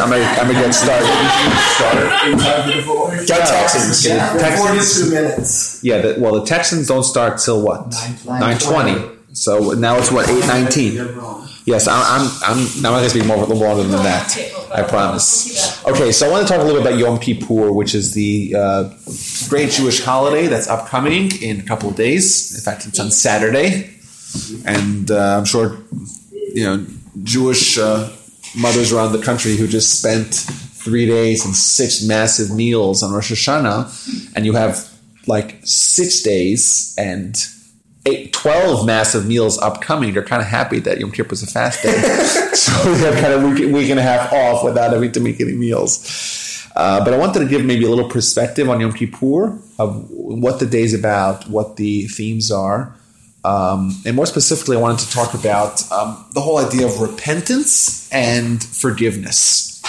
I'm gonna, I'm gonna get started. Get Texans. Texans. Forty-two minutes. Yeah, the, well, the Texans don't start till what? 920. So now it's what, 819. You're wrong. Yes, I'm, I'm, I'm now I'm going to speak more longer than that. I promise. Okay, so I want to talk a little bit about Yom Kippur, which is the uh, great Jewish holiday that's upcoming in a couple of days. In fact, it's on Saturday, and uh, I'm sure you know Jewish uh, mothers around the country who just spent three days and six massive meals on Rosh Hashanah, and you have like six days and eight, 12 massive meals upcoming. They're kind of happy that Yom Kippur is a fast day. so they have kind of week, week and a half off without having to make any meals. Uh, but I wanted to give maybe a little perspective on Yom Kippur of what the day's about, what the themes are. Um, and more specifically, I wanted to talk about um, the whole idea of repentance and forgiveness.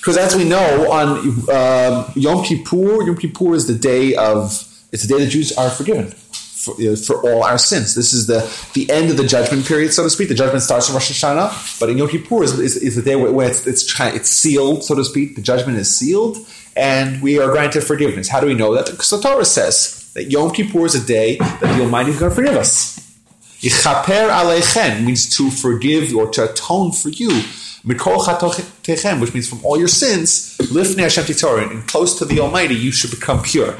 Because as we know, on um Yom Kippur, Yom Kippur is the day of, it's the day the Jews are forgiven for, you know, for all our sins. This is the, the end of the judgment period, so to speak. The judgment starts in Rosh Hashanah, but in Yom Kippur is, is, is the day where, where it's, it's, it's sealed, so to speak. The judgment is sealed, and we are granted forgiveness. How do we know that? Because the Torah says that Yom Kippur is a day that the Almighty is going to forgive us. Yichaper aleichem means to forgive or to atone for you. Mikol chatochem, which means from all your sins, lifnei Hashem titorah, and close to the Almighty, you should become pure.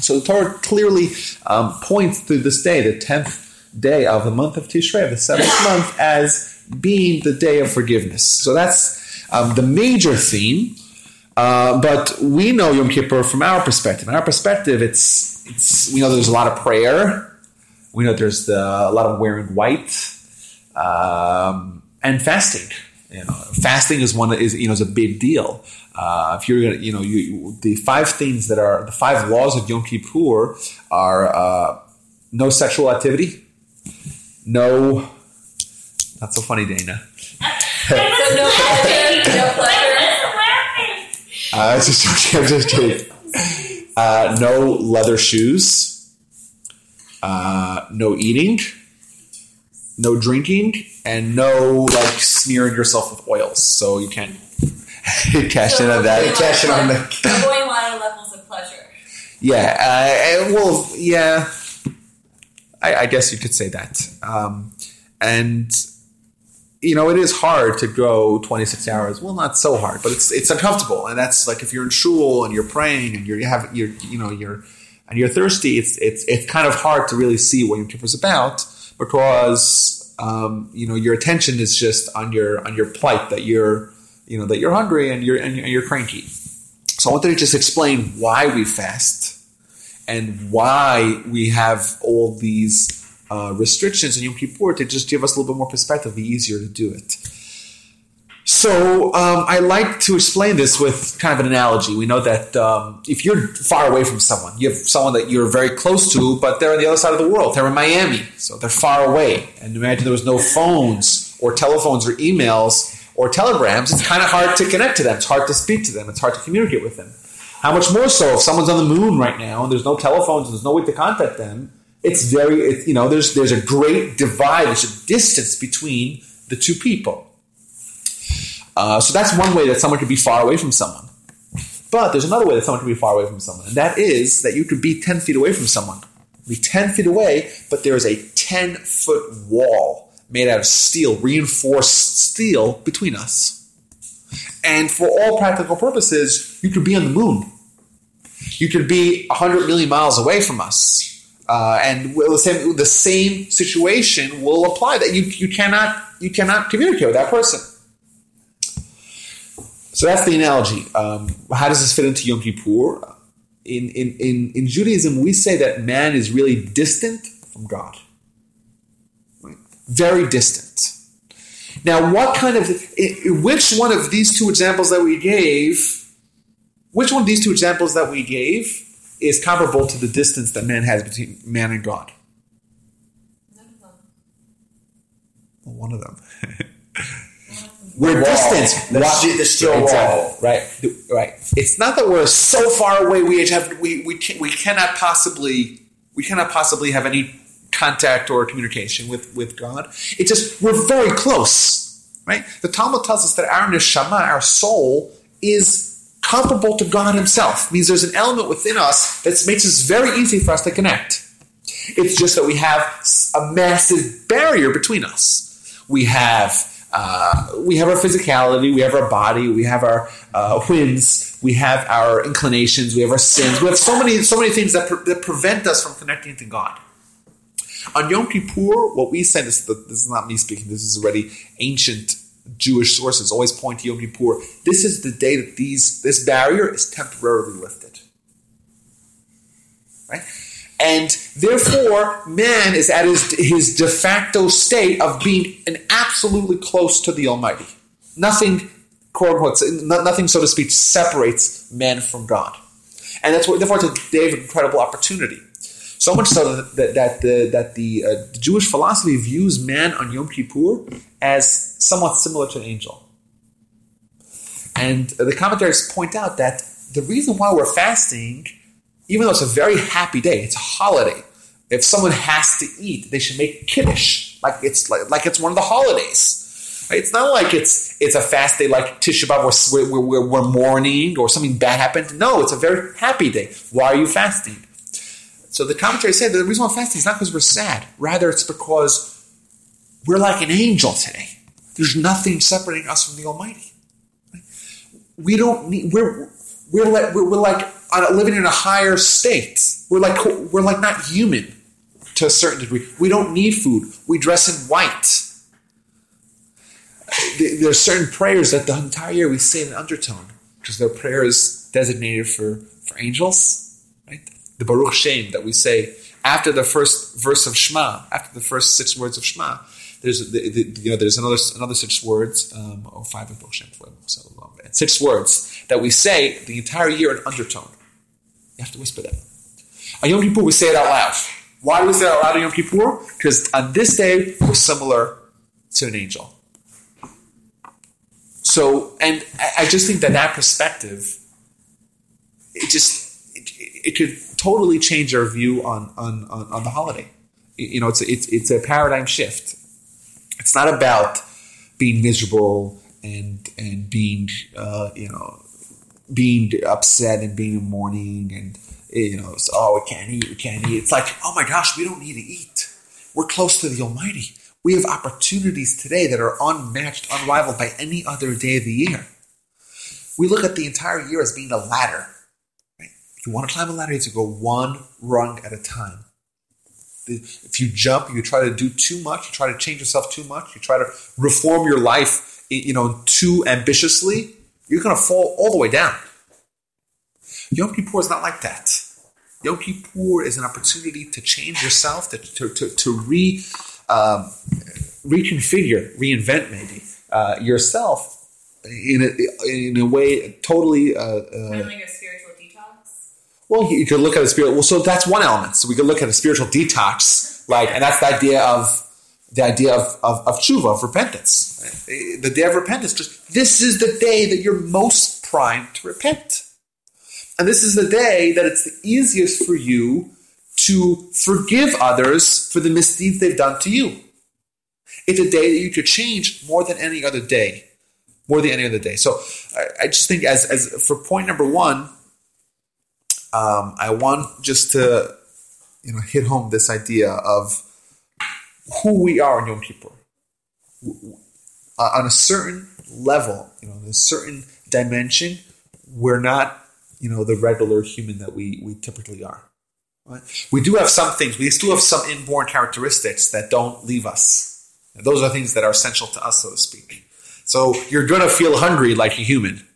So the Torah clearly um, points to this day, the tenth day of the month of Tishrei, the seventh month, as being the day of forgiveness. So that's um, the major theme. Uh, but we know Yom Kippur from our perspective. In our perspective, it's it's we know there's a lot of prayer. We know there's the, a lot of wearing white um, and fasting. You know, fasting is one that is you know is a big deal. Uh, if you're gonna, you know, you, the five things that are the five laws of Yom Kippur are uh, no sexual activity, no. Not so funny, Dana. So no pleasure, no pleasure. Uh, just joking. I'm just kidding. Uh, no leather shoes. Uh, no eating. No drinking, and no like smearing yourself with oils. So you can't cash in on that. Cash it on the. Avoiding higher levels of pleasure. Yeah. Uh, well, yeah. I, I guess you could say that. Um, and you know, it is hard to go 26 hours. Well, not so hard, but it's it's uncomfortable, and that's like if you're in shul and you're praying and you're you have you're you know you're and you're thirsty. It's it's it's kind of hard to really see what Yom Kippur is about because um, you know your attention is just on your on your plight that you're you know that you're hungry and you're and you're, and you're cranky. So I wanted to just explain why we fast and why we have all these uh, restrictions in Yom Kippur to just give us a little bit more perspective, be easier to do it. So um, I like to explain this with kind of an analogy. We know that um, if you're far away from someone, you have someone that you're very close to, but they're on the other side of the world. They're in Miami, so they're far away. And imagine there was no phones or telephones or emails or telegrams. It's kind of hard to connect to them. It's hard to speak to them. It's hard to communicate with them. How much more so if someone's on the moon right now and there's no telephones and there's no way to contact them? It's very, it, you know, there's there's a great divide. There's a distance between the two people. Uh, so that's one way that someone could be far away from someone. But there's another way that someone can be far away from someone, and that is that you could be 10 feet away from someone. Be 10 feet away, but there is a 10 foot wall made out of steel, reinforced steel between us. And for all practical purposes, you could be on the moon. You could be 100 million miles away from us. Uh, and the same, the same situation will apply that you, you cannot you cannot communicate with that person. So that's the analogy. Um, how does this fit into Yom Kippur? In, in, in, in Judaism, we say that man is really distant from God. Right? Very distant. Now, what kind of, which one of these two examples that we gave, which one of these two examples that we gave is comparable to the distance that man has between man and God? Well, one of them. We're wall. distant. The What- the steel Exactly. wall. Right. Right. It's not that we're so far away. We have we we can, we cannot possibly we cannot possibly have any contact or communication with with God. It's just we're very close. Right? The Talmud tells us that our neshama, our soul, is comparable to God Himself. It means there's an element within us that makes it very easy for us to connect. It's just that we have a massive barrier between us. We have uh, we have our physicality, we have our body, we have our uh, whims, we have our inclinations, we have our sins. We have so many so many things that, pre- that prevent us from connecting to God. On Yom Kippur, what we say this, this is not me speaking. This is already ancient Jewish sources always point to Yom Kippur. This is the day that these this barrier is temporarily lifted. Right? And therefore, man is at his, his de facto state of being an absolutely close to the Almighty. Nothing, quote unquote, nothing, so to speak, separates man from God. And that's what, therefore, it's a day of incredible opportunity. So much so that, that, the, that the, uh, the Jewish philosophy views man on Yom Kippur as somewhat similar to an angel. And the commentaries point out that the reason why we're fasting even though it's a very happy day, it's a holiday. If someone has to eat, they should make kiddush, like it's like, like it's one of the holidays. It's not like it's it's a fast day like Tisha B'av where we're, we're, we're mourning or something bad happened. No, it's a very happy day. Why are you fasting? So the commentary said that the reason we're fasting is not because we're sad. Rather, it's because we're like an angel today. There's nothing separating us from the Almighty. We don't need. We're we're like we're, like uh, living in a higher state. We're like we're like not human to a certain degree. We don't need food. We dress in white. There are certain prayers that the entire year we say in undertone because their prayer is designated for, for angels, right? The Baruch Shem that we say after the first verse of Shema, after the first six words of Shema. There's the, the, you know there's another another six words um, or five Baruch Shem, six words that we say the entire year in undertone. You have to whisper them. On Yom Kippur, we say it out loud. Why do we say it out loud on Yom Kippur? Because on this day, we're similar to an angel. So, and I just think that that perspective, it just, it, it could totally change our view on, on, on, on the holiday. You know, it's, it's, it's a paradigm shift. It's not about being miserable and, and being, uh, you know, being upset and being in mourning and you know, oh, we can't eat, we can't eat. It's like, oh my gosh, we don't need to eat. We're close to the Almighty. We have opportunities today that are unmatched, unrivaled by any other day of the year. We look at the entire year as being a ladder. Right? If you want to climb a ladder, you have to go one rung at a time. If you jump, you try to do too much, you try to change yourself too much, you try to reform your life, you know, too ambitiously, you're going to fall all the way down. Yom Kippur is not like that. Yom Kippur is an opportunity to change yourself, to, to, to, to re, um, reconfigure, reinvent maybe uh, yourself in a, in a way totally. Uh, uh? Well, you could look at a spirit. Well, so that's one element. So we could look at a spiritual detox, like, and that's the idea of the idea of, of, of tshuva, of repentance. The day of repentance, just this is the day that you're most primed to repent. And this is the day that it's the easiest for you to forgive others for the misdeeds they've done to you. It's a day that you could change more than any other day. More than any other day. So I, I just think as, as for point number one, um, I want just to you know hit home this idea of who we are in Yom Kippur. Uh, on a certain level, you know, in a certain dimension, we're not, you know, the regular human that we, we typically are. Right? We do have some things, we still have some inborn characteristics that don't leave us. And those are things that are essential to us, so to speak. So you're going to feel hungry like a human.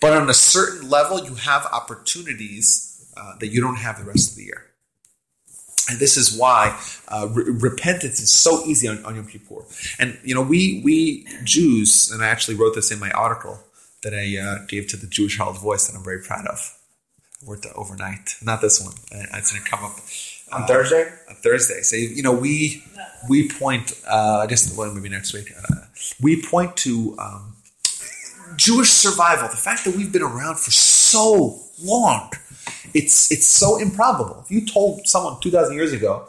But on a certain level, you have opportunities uh, that you don't have the rest of the year. And this is why uh, re- repentance is so easy on, on Yom Kippur. And you know, we we Jews, and I actually wrote this in my article that I uh, gave to the Jewish Herald Voice that I'm very proud of. I worked overnight, not this one. It's going to come up on uh, Thursday. On Thursday, so you know, we we point. Uh, I guess well, maybe next week. Uh, we point to um, Jewish survival, the fact that we've been around for so long it's it's so improbable. If you told someone two thousand years ago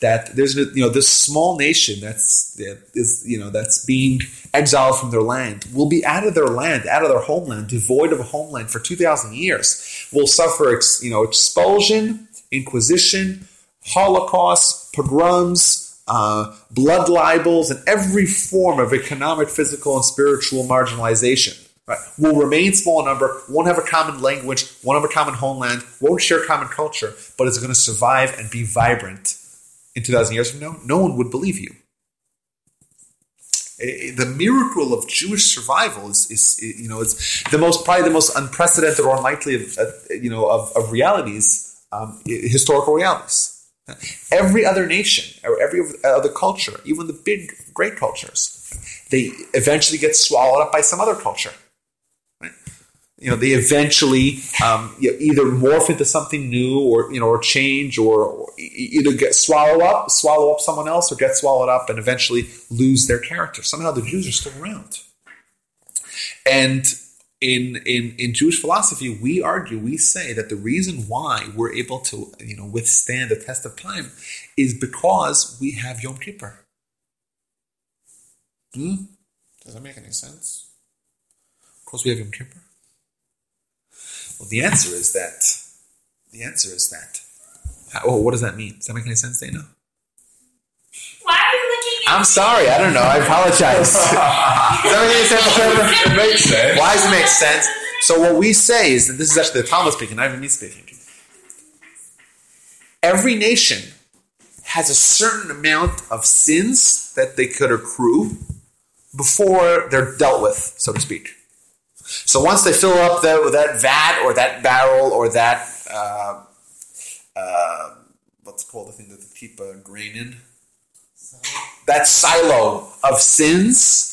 that there's you know this small nation that's that is you know that's being exiled from their land will be out of their land, out of their homeland, devoid of a homeland for two thousand years. Will suffer you know expulsion, inquisition, Holocaust, pogroms, uh, blood libels, and every form of economic, physical, and spiritual marginalization. Right? Will remain small in number, won't have a common language, won't have a common homeland, won't share common culture, but is going to survive and be vibrant in 2,000 years from now. No one would believe you. The miracle of Jewish survival is, is, you know, it's the most probably the most unprecedented or unlikely of, you know, of, of realities, um, historical realities. Every other nation or every other culture, even the big, great cultures, they eventually get swallowed up by some other culture you know they eventually um, you know, either morph into something new or you know or change or, or, either get swallow up swallow up someone else or get swallowed up and eventually lose their character. Somehow the jews are still around. And in in in jewish philosophy we argue we say that the reason why we're able to you know withstand the test of time is because we have yom kippur. Hmm? does that make any sense? Of course we have yom kippur well, the answer is that. The answer is that. Oh, what does that mean? Does that make any sense, Dana? Why are you looking at me? I'm sorry. I don't know. I apologize. does that make any sense, It makes sense. Why does it make sense? So what we say is that this is actually the Talmud speaking, not even me speaking. Every nation has a certain amount of sins that they could accrue before they're dealt with, so to speak. So once they fill up that that vat or that barrel or that uh, uh, what's called the thing that they keep uh, grain in, that silo of sins.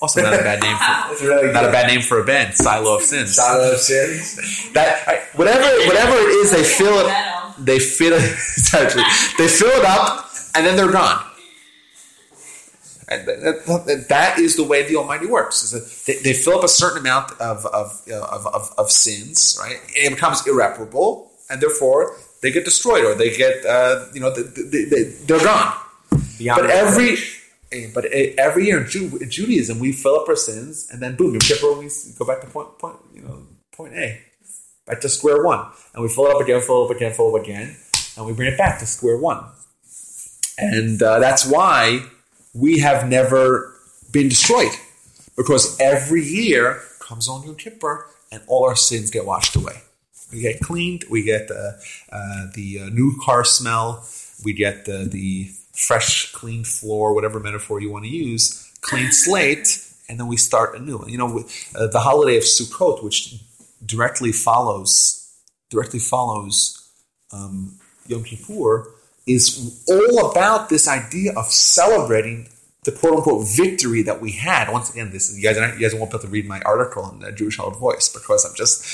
Also, not a bad name for really not a bad name for a band. Silo of sins. Silo of sins. That whatever whatever it is, they fill it. They fill it. Exactly. They fill it up, and then they're gone. And that, that is the way the Almighty works. Is that they, they fill up a certain amount of of, of, of, of sins, right? It becomes irreparable, and therefore they get destroyed or they get uh, you know they, they, they, they're gone. Beyond But every eh, but eh, every year in, Ju- in Judaism, we fill up our sins, and then boom, Yom Kippur, we go back to point point you know point A, back to square one, and we fill it up again, fill it up again, fill it up again, and we bring it back to square one. And uh, that's why we have never been destroyed, because every year comes on Yom Kippur, and all our sins get washed away. We get cleaned. We get uh, uh, the uh, new car smell. We get the, the fresh, clean floor, whatever metaphor you want to use, clean slate, and then we start anew. You know, uh, the holiday of Sukkot, which directly follows directly follows um, Yom Kippur, is all about this idea of celebrating the quote unquote victory that we had. Once again, this is, you guys you guys won't be able to read my article in the Jewish Herald Voice because I'm just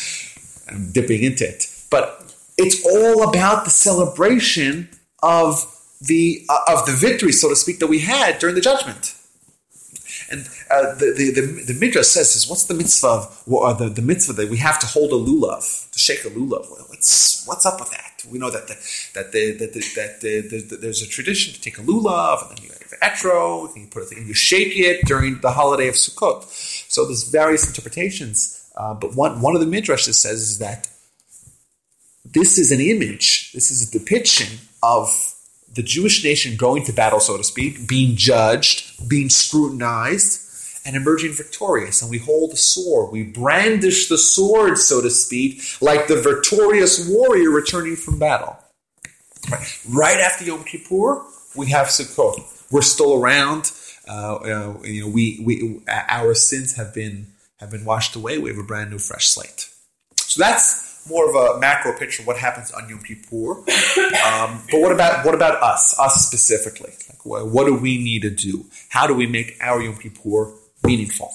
I'm dipping into it. But it's all about the celebration of the uh, of the victory, so to speak, that we had during the judgment. And uh, the, the, the, the Midrash says, says, what's the mitzvah of, what are the, the mitzvah that we have to hold a lulav, to shake a lulav? What's, what's up with that? We know that the, that, the, that, the, that the, the, there's a tradition to take a lulav, and then you have etrog, and you put it, and you shake it during the holiday of Sukkot. So there's various interpretations, uh, but one, one of the Midrashes says is that this is an image, this is a depiction of the Jewish nation going to battle, so to speak, being judged, being scrutinized, and emerging victorious. And we hold the sword. We brandish the sword, so to speak, like the victorious warrior returning from battle. Right, right after Yom Kippur, we have Sukkot. We're still around. Uh, uh, you know, we, we our sins have been have been washed away. We have a brand new, fresh slate. So that's more of a macro picture of what happens on Yom Kippur. Um, but what about what about us, us specifically? Like, what, what do we need to do? How do we make our Yom Kippur meaningful?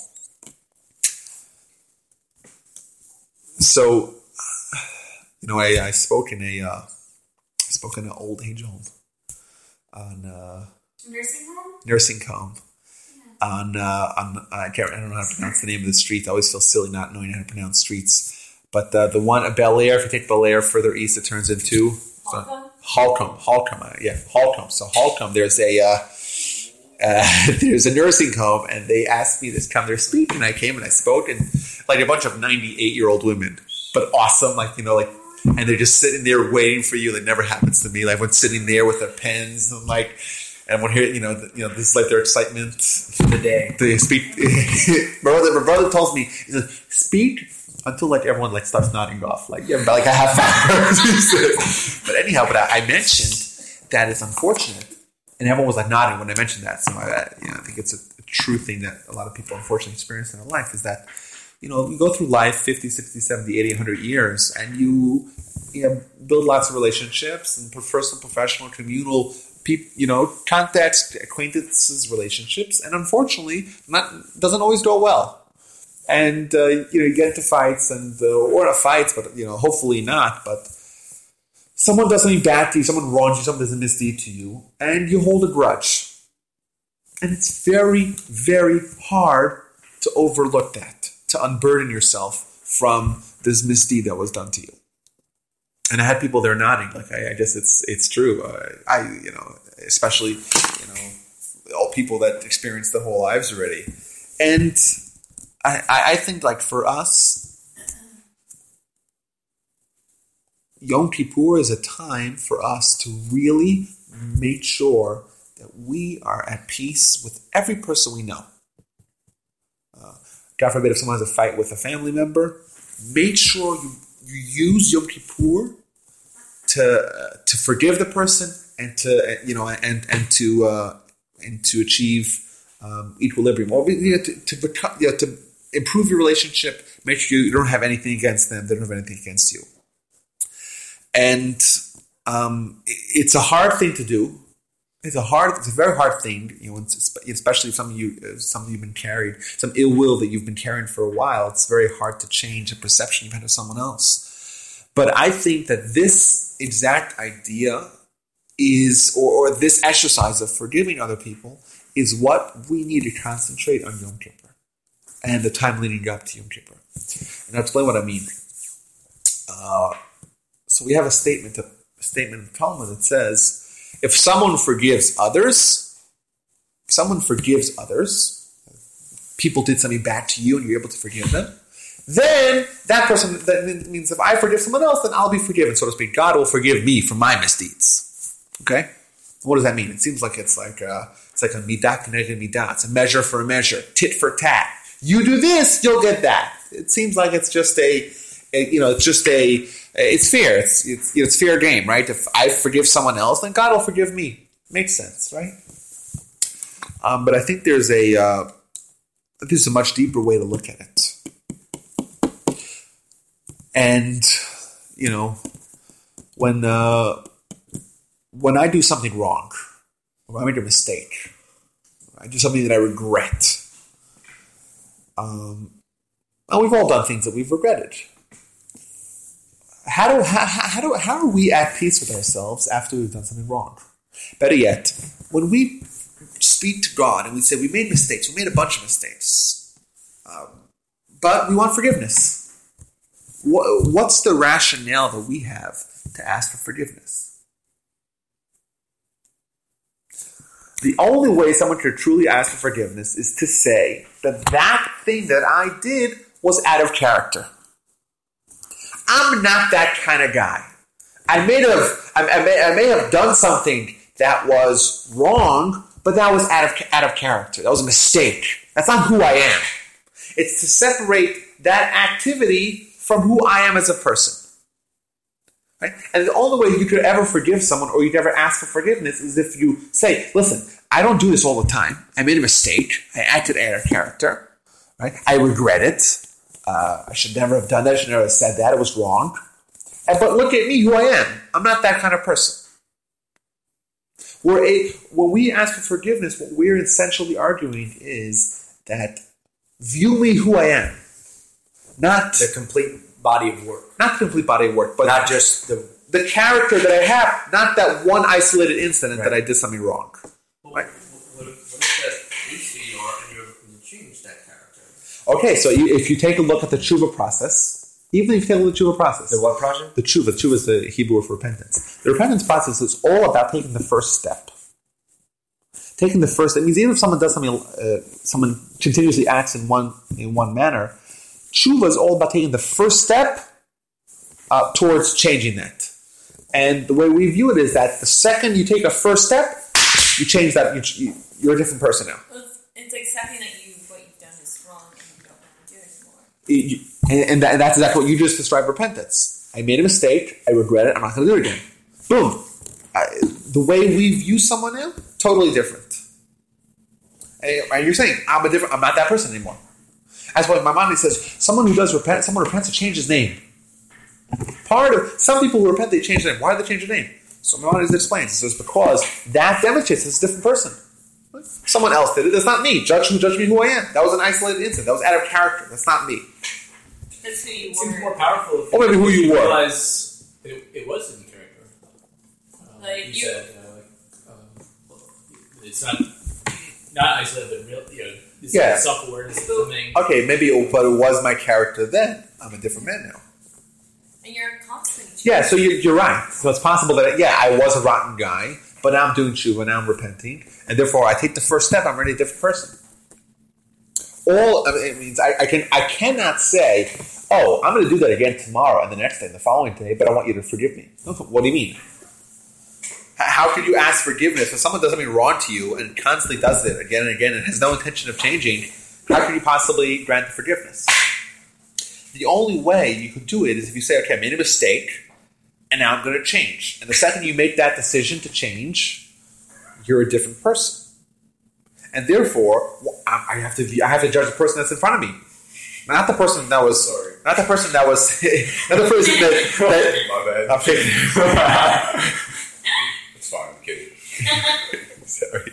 So, you know, I, I spoke in a uh, I spoke in an old age home on uh, Nursing home? nursing home. On, uh, on I can't I don't know how to pronounce the name of the street. I always feel silly not knowing how to pronounce streets. But uh, the one Bellaire, if you take Bellaire further east, it turns into Holcombe? Holcombe, Holcombe, uh, yeah, Holcombe. So Holcombe, there's a uh, uh, there's a nursing home, and they asked me to come there speak, and I came and I spoke, and like a bunch of 98 year old women, but awesome, like you know, like, and they're just sitting there waiting for you. That never happens to me. Like when sitting there with their pens and like. And when here, you know, the, you know, this is like their excitement. For the day. They speak. my brother, my brother tells me, he says, "Speak until like everyone like starts nodding off, like yeah, like a half hour." but anyhow, but I, I mentioned that it's unfortunate, and everyone was like nodding when I mentioned that. So I, you know, I think it's a, a true thing that a lot of people unfortunately experience in their life is that you know you go through life 50, 60, 70, 80, 100 years, and you you know build lots of relationships and personal, professional, communal people, you know, contacts, acquaintances, relationships, and unfortunately, not doesn't always go well. And uh, you know, you get into fights, and uh, or not fights, but you know, hopefully not. But someone does something bad to you, someone wrongs you, someone does a misdeed to you, and you hold a grudge. And it's very, very hard to overlook that, to unburden yourself from this misdeed that was done to you and I had people there nodding, like I, I guess it's it's true. Uh, I you know, especially you know, all people that experience their whole lives already, and I I think like for us, Yom Kippur is a time for us to really make sure that we are at peace with every person we know. Uh, God forbid if someone has a fight with a family member, make sure you you use Yom Kippur to uh, to forgive the person and to you know and and to uh, and to achieve um, equilibrium or you know, to to, become, you know, to improve your relationship. Make sure you don't have anything against them; they don't have anything against you. And um, it's a hard thing to do. It's a hard, it's a very hard thing, you know, especially if some you, something you've been carried, some ill will that you've been carrying for a while. It's very hard to change a perception you've had of someone else. But I think that this exact idea is, or, or this exercise of forgiving other people, is what we need to concentrate on Yom Kippur and the time leading up to Yom Kippur. And I'll explain what I mean. Uh, so we have a statement, a statement in Talmud that says, if someone forgives others, if someone forgives others, people did something bad to you and you're able to forgive them, then that person that means if I forgive someone else, then I'll be forgiven, so to speak. God will forgive me for my misdeeds. Okay, what does that mean? It seems like it's like a, it's like a midah keneged midah. It's a measure for a measure, tit for tat. You do this, you'll get that. It seems like it's just a, a you know, it's just a it's fair. It's it's it's fair game, right? If I forgive someone else, then God will forgive me. Makes sense, right? Um, but I think there's a uh, there's a much deeper way to look at it. And you know, when uh, when I do something wrong, or I make a mistake, I do something that I regret. Um, and we've all done things that we've regretted. How do how, how do how are we at peace with ourselves after we've done something wrong? Better yet, when we speak to God and we say we made mistakes, we made a bunch of mistakes, um, but we want forgiveness. What, what's the rationale that we have to ask for forgiveness? The only way someone could truly ask for forgiveness is to say that that thing that I did was out of character. I'm not that kind of guy. I may have, I, may, I may have done something that was wrong, but that was out of, out of character. That was a mistake. That's not who I am. It's to separate that activity from who I am as a person. Right? And the only way you could ever forgive someone or you'd ever ask for forgiveness is if you say, listen, I don't do this all the time. I made a mistake. I acted out of character. Right? I regret it. Uh, I should never have done that. I should never have said that. It was wrong. And, but look at me, who I am. I'm not that kind of person. We're a, when we ask for forgiveness, what we're essentially arguing is that view me who I am, not the complete body of work, not the complete body of work, but not just the the character that I have, not that one isolated incident right. that I did something wrong. Well, right? What, if, what if that is who you are and you're looking to change that character? Okay, so you, if you take a look at the tshuva process, Even if you take a look at the tshuva process. The what project? The tshuva, tshuva is the Hebrew word for repentance. The repentance process is all about taking the first step. Taking the first, it means even if someone does something, uh, someone continuously acts in one in one manner, tshuva is all about taking the first step uh, towards changing that. And the way we view it is that the second you take a first step, you change that. You, you, you're a different person now. It's, it's accepting that You- and, and, that, and that's exactly what you just described repentance. I made a mistake. I regret it. I'm not going to do it again. Boom. I, the way we view someone now, totally different. And, you're saying I'm a different. I'm not that person anymore. That's why Maimonides someone who does repent, someone repents to change his name. Part of some people who repent, they change their name. Why do they change their name? So my Maimonides explains. It says because that demonstrates it's a different person. Someone else did it. That's not me. Judge who judge me who I am. That was an isolated incident. That was out of character. That's not me. That's who you It seems were. more powerful if Or maybe who you were. realize it, it was in character. Uh, Like, you, you- said, uh, like, um, it's not not isolated, but real. You know, this Yeah. self awareness is. Okay, maybe, it, but it was my character then. I'm a different man now. And you're constantly Yeah, so you're, you're right. So it's possible that yeah, I was a rotten guy, but now I'm doing tshuva, now I'm repenting, and therefore I take the first step. I'm already a different person. All it means I, I can I cannot say, oh, I'm going to do that again tomorrow and the next day and the following day, but I want you to forgive me. What do you mean? How could you ask forgiveness when someone does something wrong to you and constantly does it again and again and has no intention of changing? How could you possibly grant the forgiveness? The only way you could do it is if you say, okay, I made a mistake, and now I'm going to change. And the second you make that decision to change, you're a different person. And therefore, I I have to be, I have to judge the person that's in front of me, not the person that was, Sorry. not the person that was, not the person that. that My bad. I'm kidding. It's fine. I'm kidding. Sorry.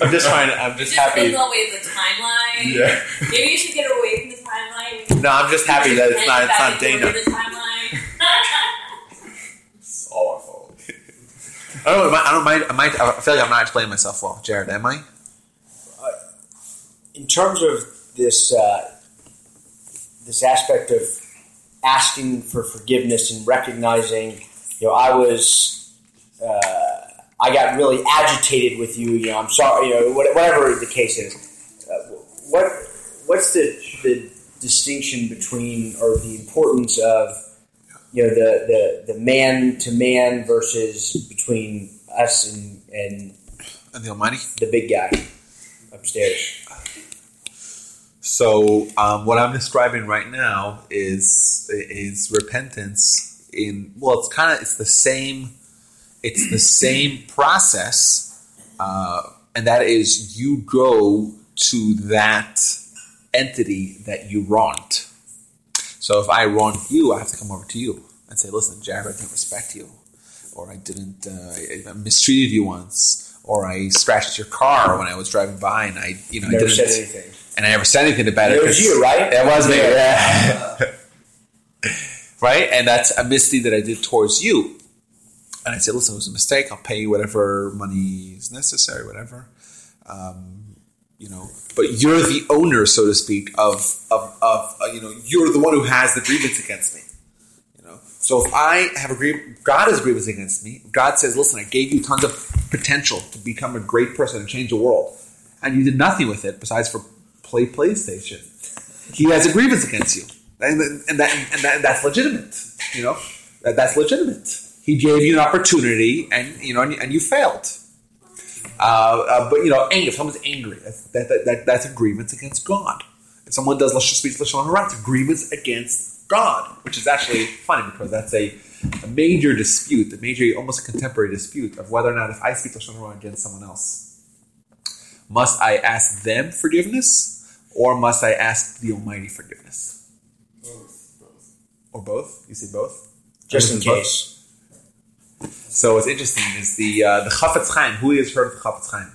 I'm just trying. I'm just Just happy. think away the timeline. Yeah. Maybe you should get away from the timeline. No, I'm just happy that it's not. It's back not into Dana. The timeline. It's all my fault. I don't. I don't mind. I might. I feel like I'm not explaining myself well, Jared. Am I? in terms of this uh, this aspect of asking for forgiveness and recognizing, you know, I was uh, I got really agitated with you. You know, I'm sorry. You know, whatever the case is. Uh, what what's the the distinction between or the importance of you know the the, the man to man versus between us and, and And the Almighty. the big guy upstairs. So um, what I'm describing right now is is repentance in well, it's kind of it's the same it's the same process, uh, and that is you go to that entity that you wronged. So if I wronged you, I have to come over to you and say, "Listen, Jared, I didn't respect you, or I didn't uh, I mistreated you once, or I scratched your car when I was driving by, and I you know I didn't." said anything. and I never said anything about it. It was you, right? It was me, yeah. right? And that's a misdeed that I did towards you. And I said, listen, it was a mistake. I'll pay you whatever money is necessary, whatever. Um, you know, but you're the owner, so to speak, of, of, of uh, you know, you're the one who has the grievance against me. You know, so if I have a grievance, God has a grievance against me. God says, listen, I gave you tons of potential to become a great person and change the world, and you did nothing with it besides for play PlayStation. He has a grievance against you, and, and that and that, that's legitimate. You know, that, that's legitimate. He gave you an opportunity, and you know, and, and you failed. Uh, uh, but you know, anger. If someone's angry, that's, that, that, that, that's a grievance against God. If someone does lashon speech lashon hara, it's a grievance against God, which is actually funny because that's a, a major dispute, a major, almost a contemporary dispute of whether or not if I speak lashon hara against someone else, must I ask them forgiveness or must I ask the Almighty forgiveness? Both. Or both? You say both? just in Both? So what's interesting is the uh, the Chafetz Chaim. Who has heard of the Chafetz Chaim?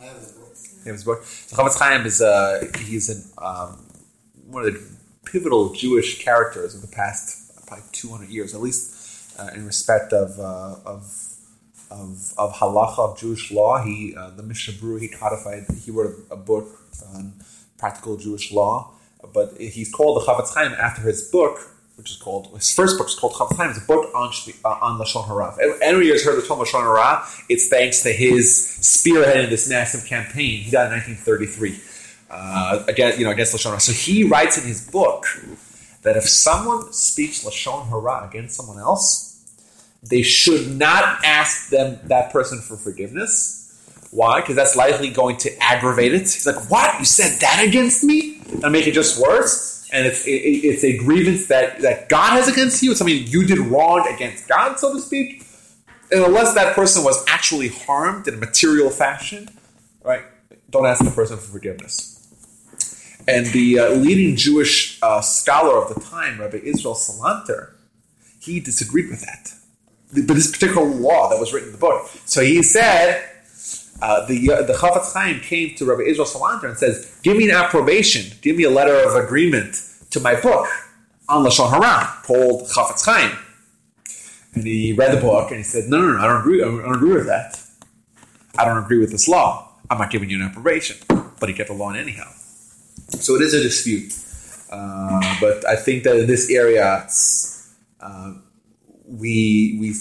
I have his book. His book. The Chafetz Chaim is uh, he's an, um, one of the pivotal Jewish characters of the past probably 200 years, at least uh, in respect of uh, of of of halacha of Jewish law. He uh, the Mishnah Berurah he codified. He wrote a, a book on practical Jewish law. but he's called the Chafetz Chaim after his book, which is called his first book is called Chafetz. It's a book on uh, on lashon hara. Anyone who's heard the term lashon hara? It's thanks to his spearheading this massive campaign. He died in 1933 uh, against you know against lashon hara. So he writes in his book that if someone speaks lashon hara against someone else, they should not ask them that person for forgiveness. Why? Because that's likely going to aggravate it. He's like, "What? You said that against me?" And make it just worse. And it's it, it- it's a grievance that that God has against you. It's something you did wrong against God, so to speak. And unless that person was actually harmed in a material fashion, right? Don't ask the person for forgiveness. And the uh, leading Jewish uh, scholar of the time, Rabbi Israel Salanter, he disagreed with that. But this particular law that was written in the book. So he said, uh, the uh, the Chafetz Chaim came to Rabbi Israel Salanter and says, "Give me an approbation, give me a letter of agreement to my book on lashon hara called Chafetz Chaim." And he read the book and he said, "No, no, no, I don't agree. I don't agree with that. I don't agree with this law. I'm not giving you an approbation." But he kept the law in anyhow. So it is a dispute. Uh, but I think that in this area, uh, we we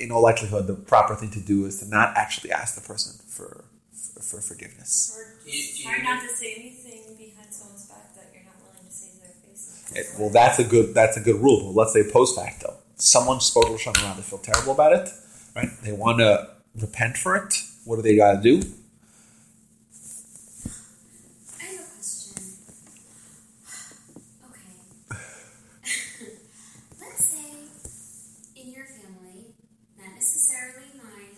in all likelihood the proper thing to do is to not actually ask the person for for, for forgiveness. Or Do you- do try not to say anything behind someone's back that you're not willing to say to their face. It- well, that's a good that's a good rule. But let's say post facto, someone spoke lashon hara, they feel terrible about it, right? They want to repent for it. What do they got to do? I have a question. Okay. Let's say in your family, not necessarily mine,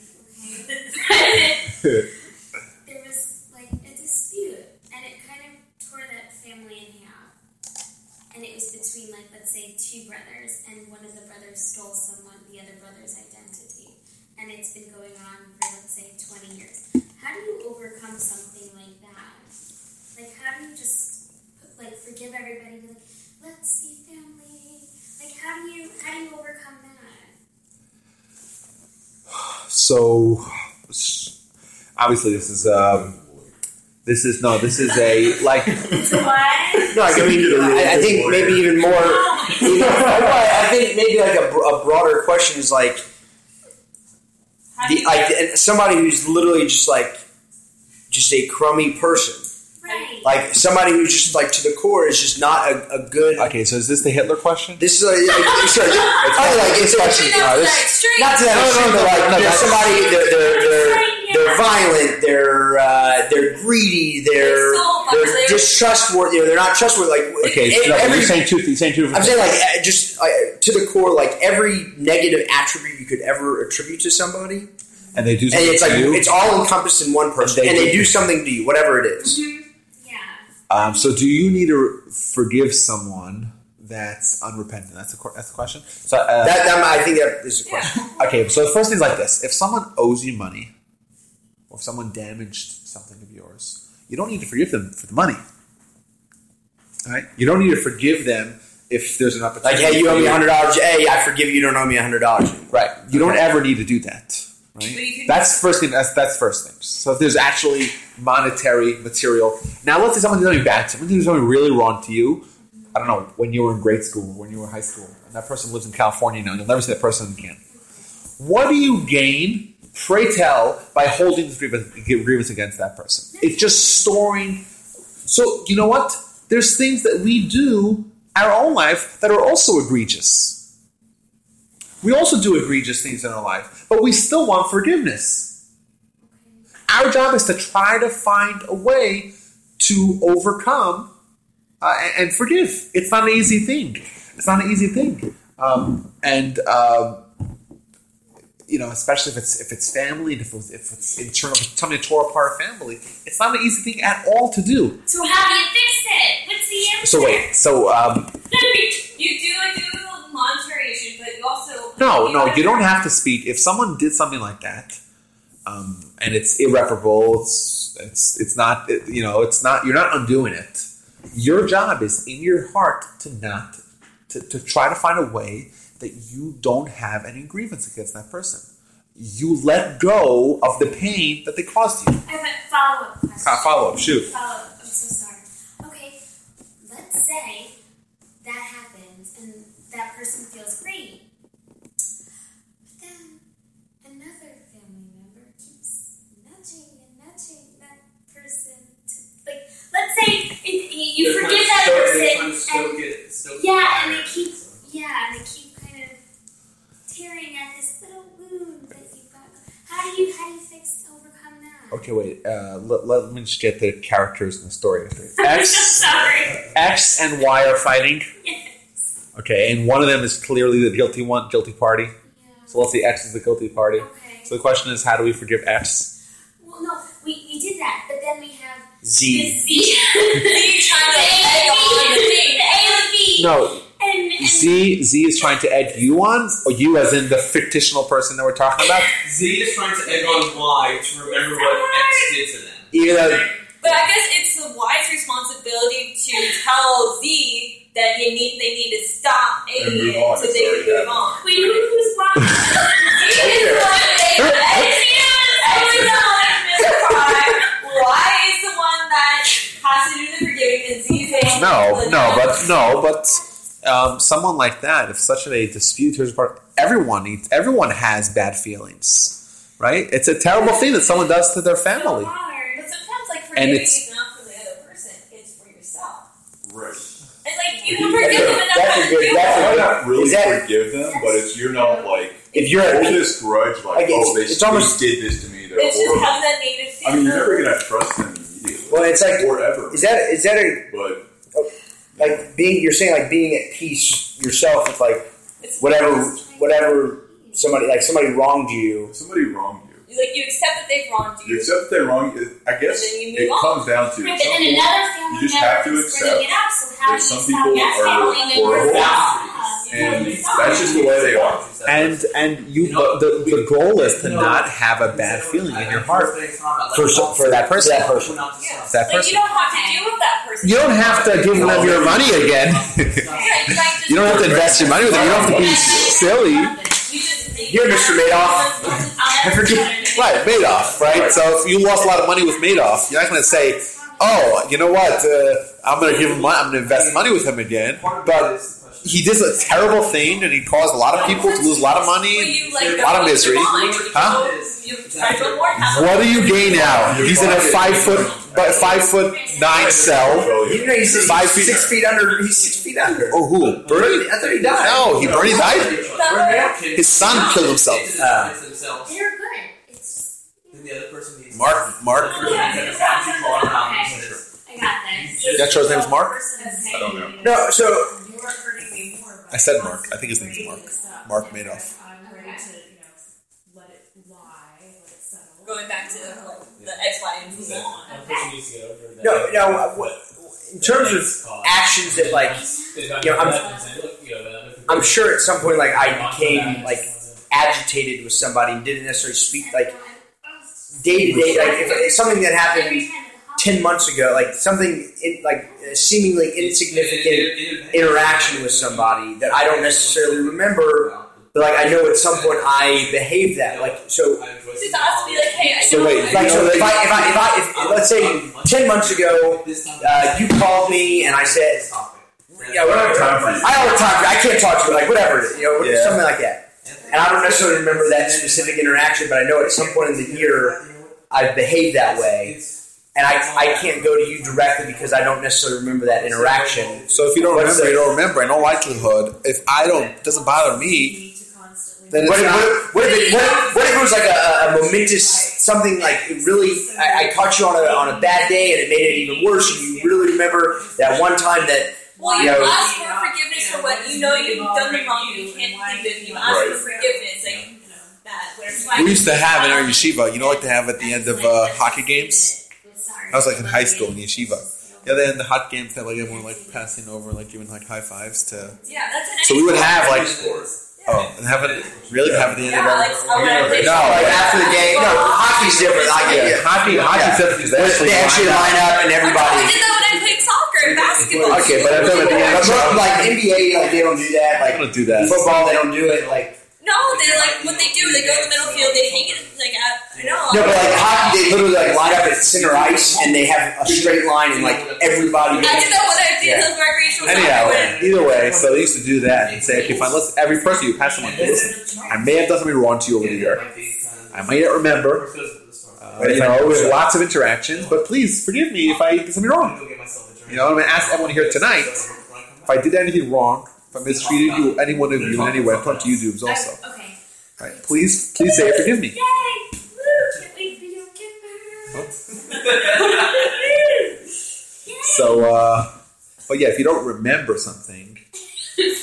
okay, there was like a dispute and it kind of tore that family in half. And it was between like let's say two brothers and one of the brothers stole someone the other brother's identity. And it's been going on for let's say twenty years. How do you overcome something like that? Like how do you just like forgive everybody like, let's be family? Like how do you how do you overcome that? So obviously, this is um, this is no, this is a like No, I mean, I, I think maybe even more. You know, I think maybe like a, a broader question is like the like somebody who's literally just like just a crummy person, Right. like somebody who's just like to the core is just not a, a good. okay. So is this the Hitler question? This is a, like, sorry, I like it's question. this- extreme. not to that No, no, extreme, no, but like no, there's that's- somebody they're they're they're, they're violent, they're uh, they're greedy, they're they're they're- distrustworthy. You they're not trustworthy. Like Okay, e- so every, you're saying two. You're saying two. I'm different saying like uh, just uh, to the core, like every negative attribute you could ever attribute to somebody, and they do and something it's to like you. it's all encompassed in one person, And and they they, do- do something to you, whatever it is. Yeah. Um, so, do you need to forgive someone that's unrepentant? That's the that's the question. So, uh, That, that I think that is a question. okay. So, the first thing is like this: if someone owes you money, or if someone damaged something of yours, you don't need to forgive them for the money. All right? You don't need to forgive them if there's an Like, opportunity. hey, you owe for me hundred dollars. Hey, I forgive you. You don't owe me hundred dollars. Right. You don't ever need to do that. Right. That's first thing. That's that's first thing. So if there's actually monetary material. Now let's say someone did something bad. Someone did something really wrong to you. I don't know when you were in grade school, when you were in high school, and that person lives in California now. You'll never see that person again. What do you gain? Pray tell by holding this grievance, grievance against that person. It's just storing. So you know what? There's things that we do in our own life that are also egregious. We also do egregious things in our life, but we still want forgiveness. Our job is to try to find a way to overcome uh, and, and forgive. It's not an easy thing. It's not an easy thing, um, and um, you know, especially if it's if it's family, if it's, if it's internal, if it's something that tore apart family, it's not an easy thing at all to do. So how do you fix it? What's the answer? So wait, so um, you do a do monetary issue, but you also No, no, gotta- you don't have to speak. If someone did something like that, um, and it's irreparable, it's it's it's not it- you know it's not you're not undoing it. Your job is in your heart to not to, to try to find a way that you don't have any grievance against that person. You let go of the pain that they caused you. I have a follow up question. Uh, follow up, shoot. Follow up. I'm so sorry. Okay. Let's say that happens and that person feels great. But then another family member keeps nudging and nudging that person to like let's say it, you They're forgive that person they're trying to and stoke it- stoke the yeah, and they keep yeah, and they keep kind of tearing at this little wound that you've got. How do you how do you fix overcome that? Okay, wait. Uh, let, let me just get the characters in the story. I'm so X, sorry. X and Y are fighting. Yes. Okay, and one of them is clearly the guilty one, guilty party. Yeah. So let's say X is the guilty party. Okay. So the question is, how do we forgive X? Well, no, we, we did that, but then we have Z. this Z. Z trying to egg on the thing. The A and B. No, And, and Z Z is trying to egg you on, or you as in the fictional person that we're talking about. Z is trying to egg on Y to remember what X did to them. Either But I guess it's the Y's responsibility to tell Z that you need they need to stop A And move on, so it's they already can move on. wait, who, who's wrong? Z is the one that X is the one that. Y is the one that has to do the forgiving, and Z is the one no, no, but no, but um, someone like that, if such a dispute tears apart, everyone needs, everyone has bad feelings, right? It's a terrible thing that someone does to their family. But sometimes, like And forgiving it's- is not for the other person; it's for yourself. Right. And like you can forgive them, and That's a good- you. that's a I good- not really that- forgive them, but it's you're not like If you're at hold this grudge like Like, it's- oh they, it's they almost- did this to me. They're It's just horrible. having that negative I mean, you're never gonna trust them immediately. Well, it's like- forever. is that is that a but like being? You're saying like being at peace yourself with like whatever whatever somebody like somebody wronged you. somebody wronged you, You, like you accept that they've wronged you you. accept that they wronged. you. I guess And then you it on. comes down to Right, but then another family you just have to accept it up. So how that some people are family horrible. From and that's just the way they are. And and you, but the, the goal is to not have a bad feeling in your heart for for that person. That person. That Like you don't have to deal with that person. You don't have to give them your money again. You, like, just- you don't have to invest your money with them. You don't have to be silly. You just Here, Mr. Madoff. I forget. Right, Madoff, right? So if you lost a lot of money with Madoff, you're not going to say, "Oh, you know what? Uh, I'm going to give him money. I'm going to invest money with him again." But he did a terrible thing, and he caused a lot of people to lose a lot of money, and like, a lot of misery. Huh? You try to avoid having- What do you gain now? He's in a five foot, but five foot nine cell. You know, he's Five five feet- six feet under. He's six feet under. Oh, who? Bernie? I thought he died. No, he Bernie died. His son killed himself. Uh, They're good. It's just, Then the other person needs Mark, Mark. I got this. That show's name is Mark. I don't know. No, so You are hurting me more. I said Mark. I think his name's bringing Mark. Mark And Madoff. I'm ready to, you know, let it lie, let it settle. Going back to like, the X, Y, and Z. One person needs to get over that. no, no. uh, what- In terms of actions that like, you know, I'm- I'm sure at some point like I became like agitated with somebody and didn't necessarily speak like day to day. Like if it's something that happened ten months ago, like something in, like a seemingly insignificant interaction with somebody that I don't necessarily remember, but like I know at some point I behaved that. Like so, Just ask me like, hey, I So wait, like so if I if I if, I, if let's say ten months ago uh, you called me and I said, yeah, we don't time for. I don't have time for you. I can't talk to you. Like whatever, you know, Yeah. something like that. And I don't necessarily remember that specific interaction, but I know at some point in the year I've behaved that way. And I, I can't go to you directly because I don't necessarily remember that interaction. So if you don't remember, you don't remember. In all likelihood, if I don't, it doesn't bother me, Need to constantly. then What if, not. what, if it, what, what if it was like a, a momentous something like it really? I, I caught you on a, on a bad day and it made it even worse. And you really remember that one time that Well, you you know, ask for forgiveness for what you know you've done the wrong. You can't think that you ask Right. for forgiveness like that. We used to have in our yeshiva, you know, like they have at the end of uh, hockey games. I was like in high school in yeshiva. Yeah, they had the hot games that like everyone like passing over, like giving like high fives to. Yeah, that's an So we would have like, oh, and have it really have it at the end Yeah, of like every. when I played No, like after the game. No, hockey's different. I get Yeah, it. hockey, hockey's different because they actually They actually line up. line up and I did that when I played soccer and basketball. Okay, but I'm talking about the But like NBA, like they don't do that. I Like don't do that. football, they don't do it. Like No, No, they like what they do. They go in the middle field. They hang it like at. I know. No, but like hockey, they literally like line up at center ice and they have a straight line and like everybody. I didn't know what I did. Yeah. The recreational Anyhow, soccer either way, so they used to do that and say, okay, fine, let's every person you pass someone, listen, I may have done something wrong to you over the year. I might not remember. Uh, you know, we have lots of interactions, but please forgive me if I did something wrong. You know, I'm going to ask everyone here tonight if I did anything wrong, if I mistreated you, any one of you in any way. I'm talking to you, dudes, also. I- okay. All right, please, please say forgive me. Yay! Woo! Can't wait for Yom Kippur. So, uh, but yeah, if you don't remember something,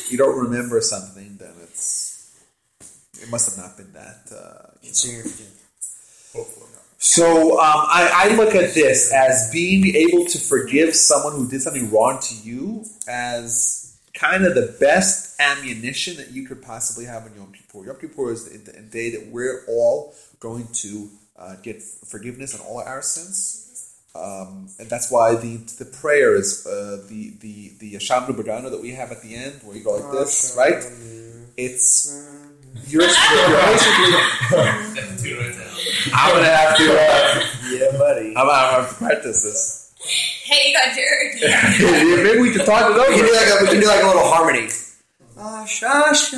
you don't remember something, then it's it must have not been that. Uh, you know. Significant. So um, I, I look at this as being able to forgive someone who did something wrong to you as kind of the best ammunition that you could possibly have on Yom Kippur. Yom Kippur is the, the day that we're all going to uh, get forgiveness on all our sins. Um, and that's why the the prayer is uh, the the the Ashamnu Bagadnu that we have at the end, where you go like this, right? It's you're, you're basically. I'm gonna have to. Uh, Yeah, buddy. I'm gonna have to practice this. Hey, you got Jared. Maybe we can talk about it We can do like a, we can do like a little harmony. Ah, sha, sha.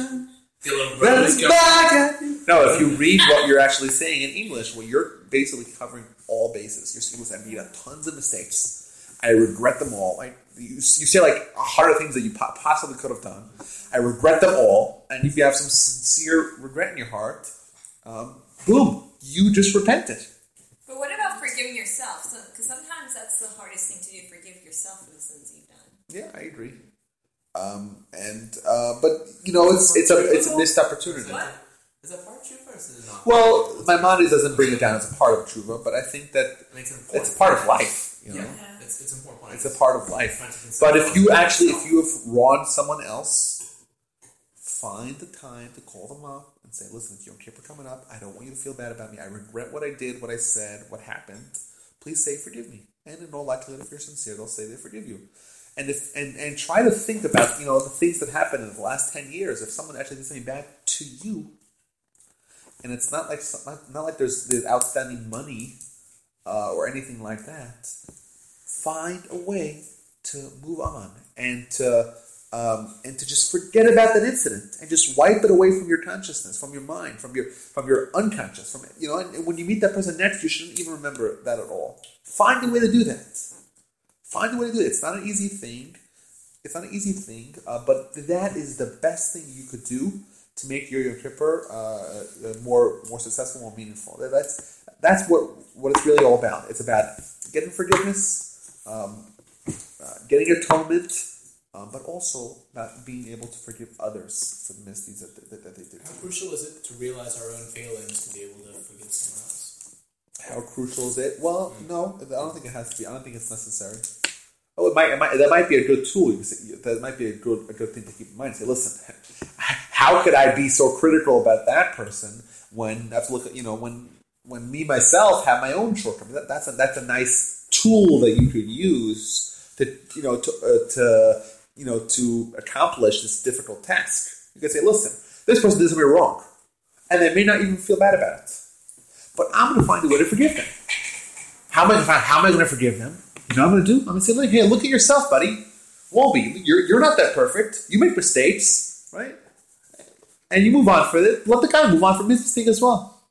No, if you read what you're actually saying in English, well, you're basically covering all bases. You're saying, listen, I made a tons of mistakes. I regret them all. Like you, you say like a hundred things that you po- possibly could have done. I regret them all. And if you have some sincere regret in your heart, um, boom, you just repented. But what about forgiving yourself? Because sometimes that's the hardest thing to do. Forgive yourself for the sins you've done. Yeah, I agree. Um, and uh, but you know, it's it's a it's a missed opportunity. What? Is that part true or is it not? Well, Maimonides doesn't bring it down as a part of tshuva, but I think that I mean, it's, it's a part of life. You know, Yeah, it's, it's an important point. it's a part of life. Trying to consider But if you actually, if you have wronged someone else, find the time to call them up and say, "Listen, it's Yom Kippur coming up. I don't want you to feel bad about me. I regret what I did, what I said, what happened. Please say forgive me." And in all likelihood, if you're sincere, they'll say they forgive you. And if and, and try to think about you know the things that happened in the last ten years. If someone actually did something bad to you, and it's not like not, like there's there's outstanding money uh, or anything like that. Find a way to move on and to um, and to just forget about that incident and just wipe it away from your consciousness, from your mind, from your from your unconscious. From you know, and when you meet that person next, you shouldn't even remember that at all. Find a way to do that. Find a way to do it. It's not an easy thing. It's not an easy thing, uh, but that is the best thing you could do to make your Yom Kippur uh, uh, more more successful, more meaningful. That's that's what what it's really all about. It's about getting forgiveness, um, uh, getting atonement, um, but also about being able to forgive others for the misdeeds that, that, that they did. How crucial is it to realize our own failings to be able to forgive someone else? How crucial is it? Well, no, I don't think it has to be. I don't think it's necessary. Oh, it might, it might that might be a good tool. You say- That might be a good a good thing to keep in mind. Say, listen, how could I be so critical about that person when I have to look at you know when when me myself have my own shortcomings? That, that's a that's a nice tool that you could use to you know to uh, to you know to accomplish this difficult task. You can say, listen, this person did something wrong, and they may not even feel bad about it but I'm going to find a way to forgive them. How am I going to find? How am I going to forgive them? You know what I'm going to do? I'm going to say, like, hey, look at yourself, buddy. Wolby, you're you're not that perfect. You make mistakes, right? And you move on for it. Let the guy move on from his mistake as well.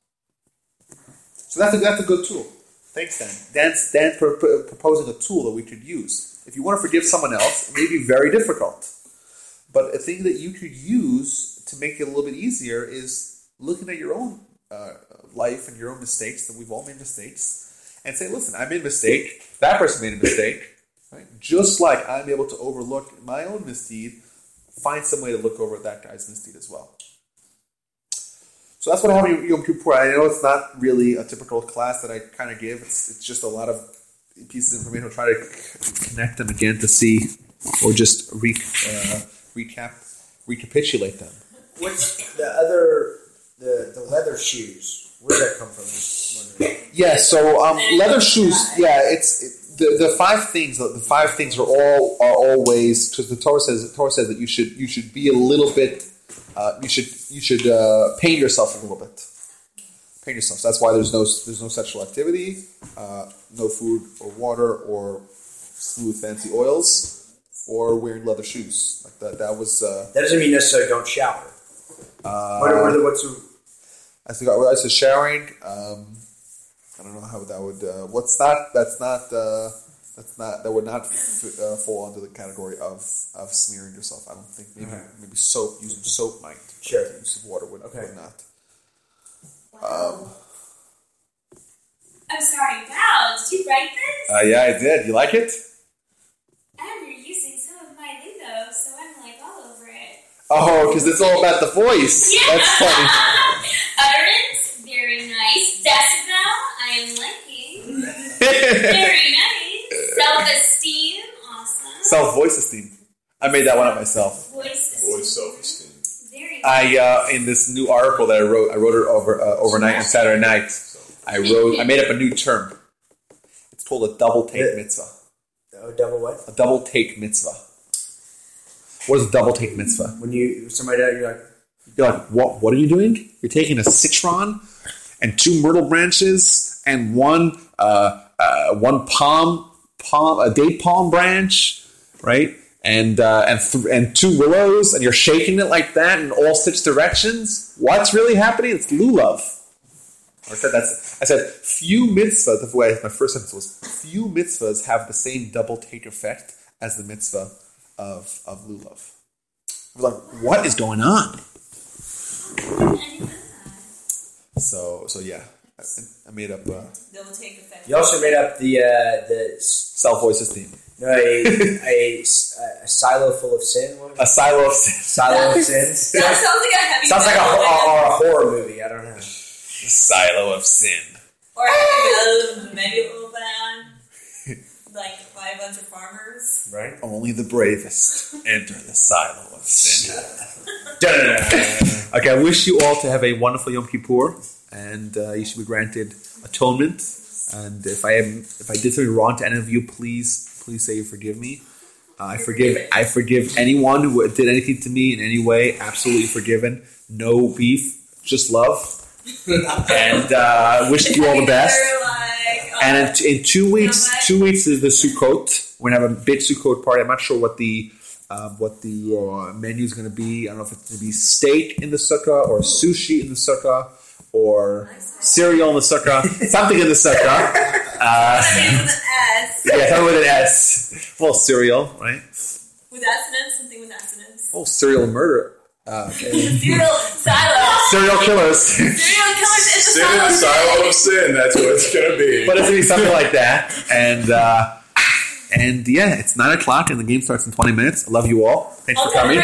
So that's a, that's a good tool. Thanks, Dan. Dan's, Dan's pro- pro- proposing a tool that we could use. If you want to forgive someone else, it may be very difficult. But a thing that you could use to make it a little bit easier is looking at your own uh, life and your own mistakes. That we've all made mistakes, and say, "Listen, I made a mistake. That person made a mistake. Right? Just like I'm able to overlook my own misdeed, find some way to look over that guy's misdeed as well." So that's what happened in Yom Kippur. I know it's not really a typical class that I kind of give. It's, it's just a lot of pieces of information. I'll try to c- connect them again to see, or just re, uh, recap, recapitulate them. What's the other the the leather shoes? Where did that come from? Yeah, so um, leather shoes. Yeah, it's it, the the five things. The five things are all are always because the Torah says the Torah says that you should you should be a little bit uh, you should you should uh, pain yourself a little bit. Pain yourself. That's why there's no there's no sexual activity, uh, no food or water or smooth fancy oils, or wearing leather shoes. Like that. That was. Uh, That doesn't mean necessarily don't shower. uh, What, what the, what's the, I think I said showering. Um, I don't know how that would. Uh, what's not? That's not. Uh, that's not. That would not f- uh, fall under the category of of smearing yourself. I don't think. Maybe maybe soap. Using soap might. Sure. Use of water would, Okay. would not. Wow. I'm sorry, wow, did you write this? Uh, yeah, I did. You like it? and you're using some of my lingo, so I'm like all over it. Oh, because it's all about the voice. That's funny. Utterance, very nice. Decibel, I am liking. Very nice. Self-esteem, awesome. Self voice esteem. I made that one up myself. Voice Voice esteem, self esteem. very I uh, in this new article that I wrote. I wrote it over uh, overnight on Saturday night. I wrote. I made up a new term. It's called a double take mitzvah. oh, double what? A double take mitzvah. What is a double take mitzvah? When you somebody does, you're like, You're like, what? What are you doing? You're taking a citron and two myrtle branches and one uh, uh, one palm palm a date palm branch, right? And uh, and th- and two willows, and you're shaking it like that in all six directions. What's really happening? It's lulav. I said that's. I said few mitzvahs. The way my first sentence was few mitzvahs have the same double take effect as the mitzvah of of lulav. I was like, what is going on? I didn't know that. So so yeah, I, I made up uh, Double take effect. you also made up the uh, the self voice esteem. no, a, a, s- a silo full of sin. A silo of sin. Silo of sins. That sounds like a heavy Sounds like a, metal or a horror movie. I don't know. silo of sin. Or a heavy metal medieval band. Like by a bunch of farmers. Right? Only the bravest enter the silo of sin. Okay, I wish you all to have a wonderful Yom Kippur, and uh, you should be granted atonement. And if I am, if I did something wrong to any of you, please, please say you forgive me. Uh, I forgive, I forgive anyone who did anything to me in any way. Absolutely forgiven. No beef, just love. and uh, wish you all the best. Uh, And in, in two weeks, two weeks is the Sukkot. We're gonna have a big Sukkot party. I'm not sure what the um, what the uh, menu is gonna be. I don't know if it's gonna be steak in the sukkah or sushi in the sukkah or cereal in the sukkah, something in the sukkah. Uh, Something with an S. yeah, something with an S. Well, cereal, right? With assonance, something with assonance. Oh, serial murder. Uh, okay. Serial silo. serial killers. Serial killers is Sin in the a silo. silo of sin. That's what it's gonna be. but it's gonna be something like that. And uh, and yeah, it's nine o'clock and the game starts in twenty minutes. I love you all. Thanks I'll for tell coming.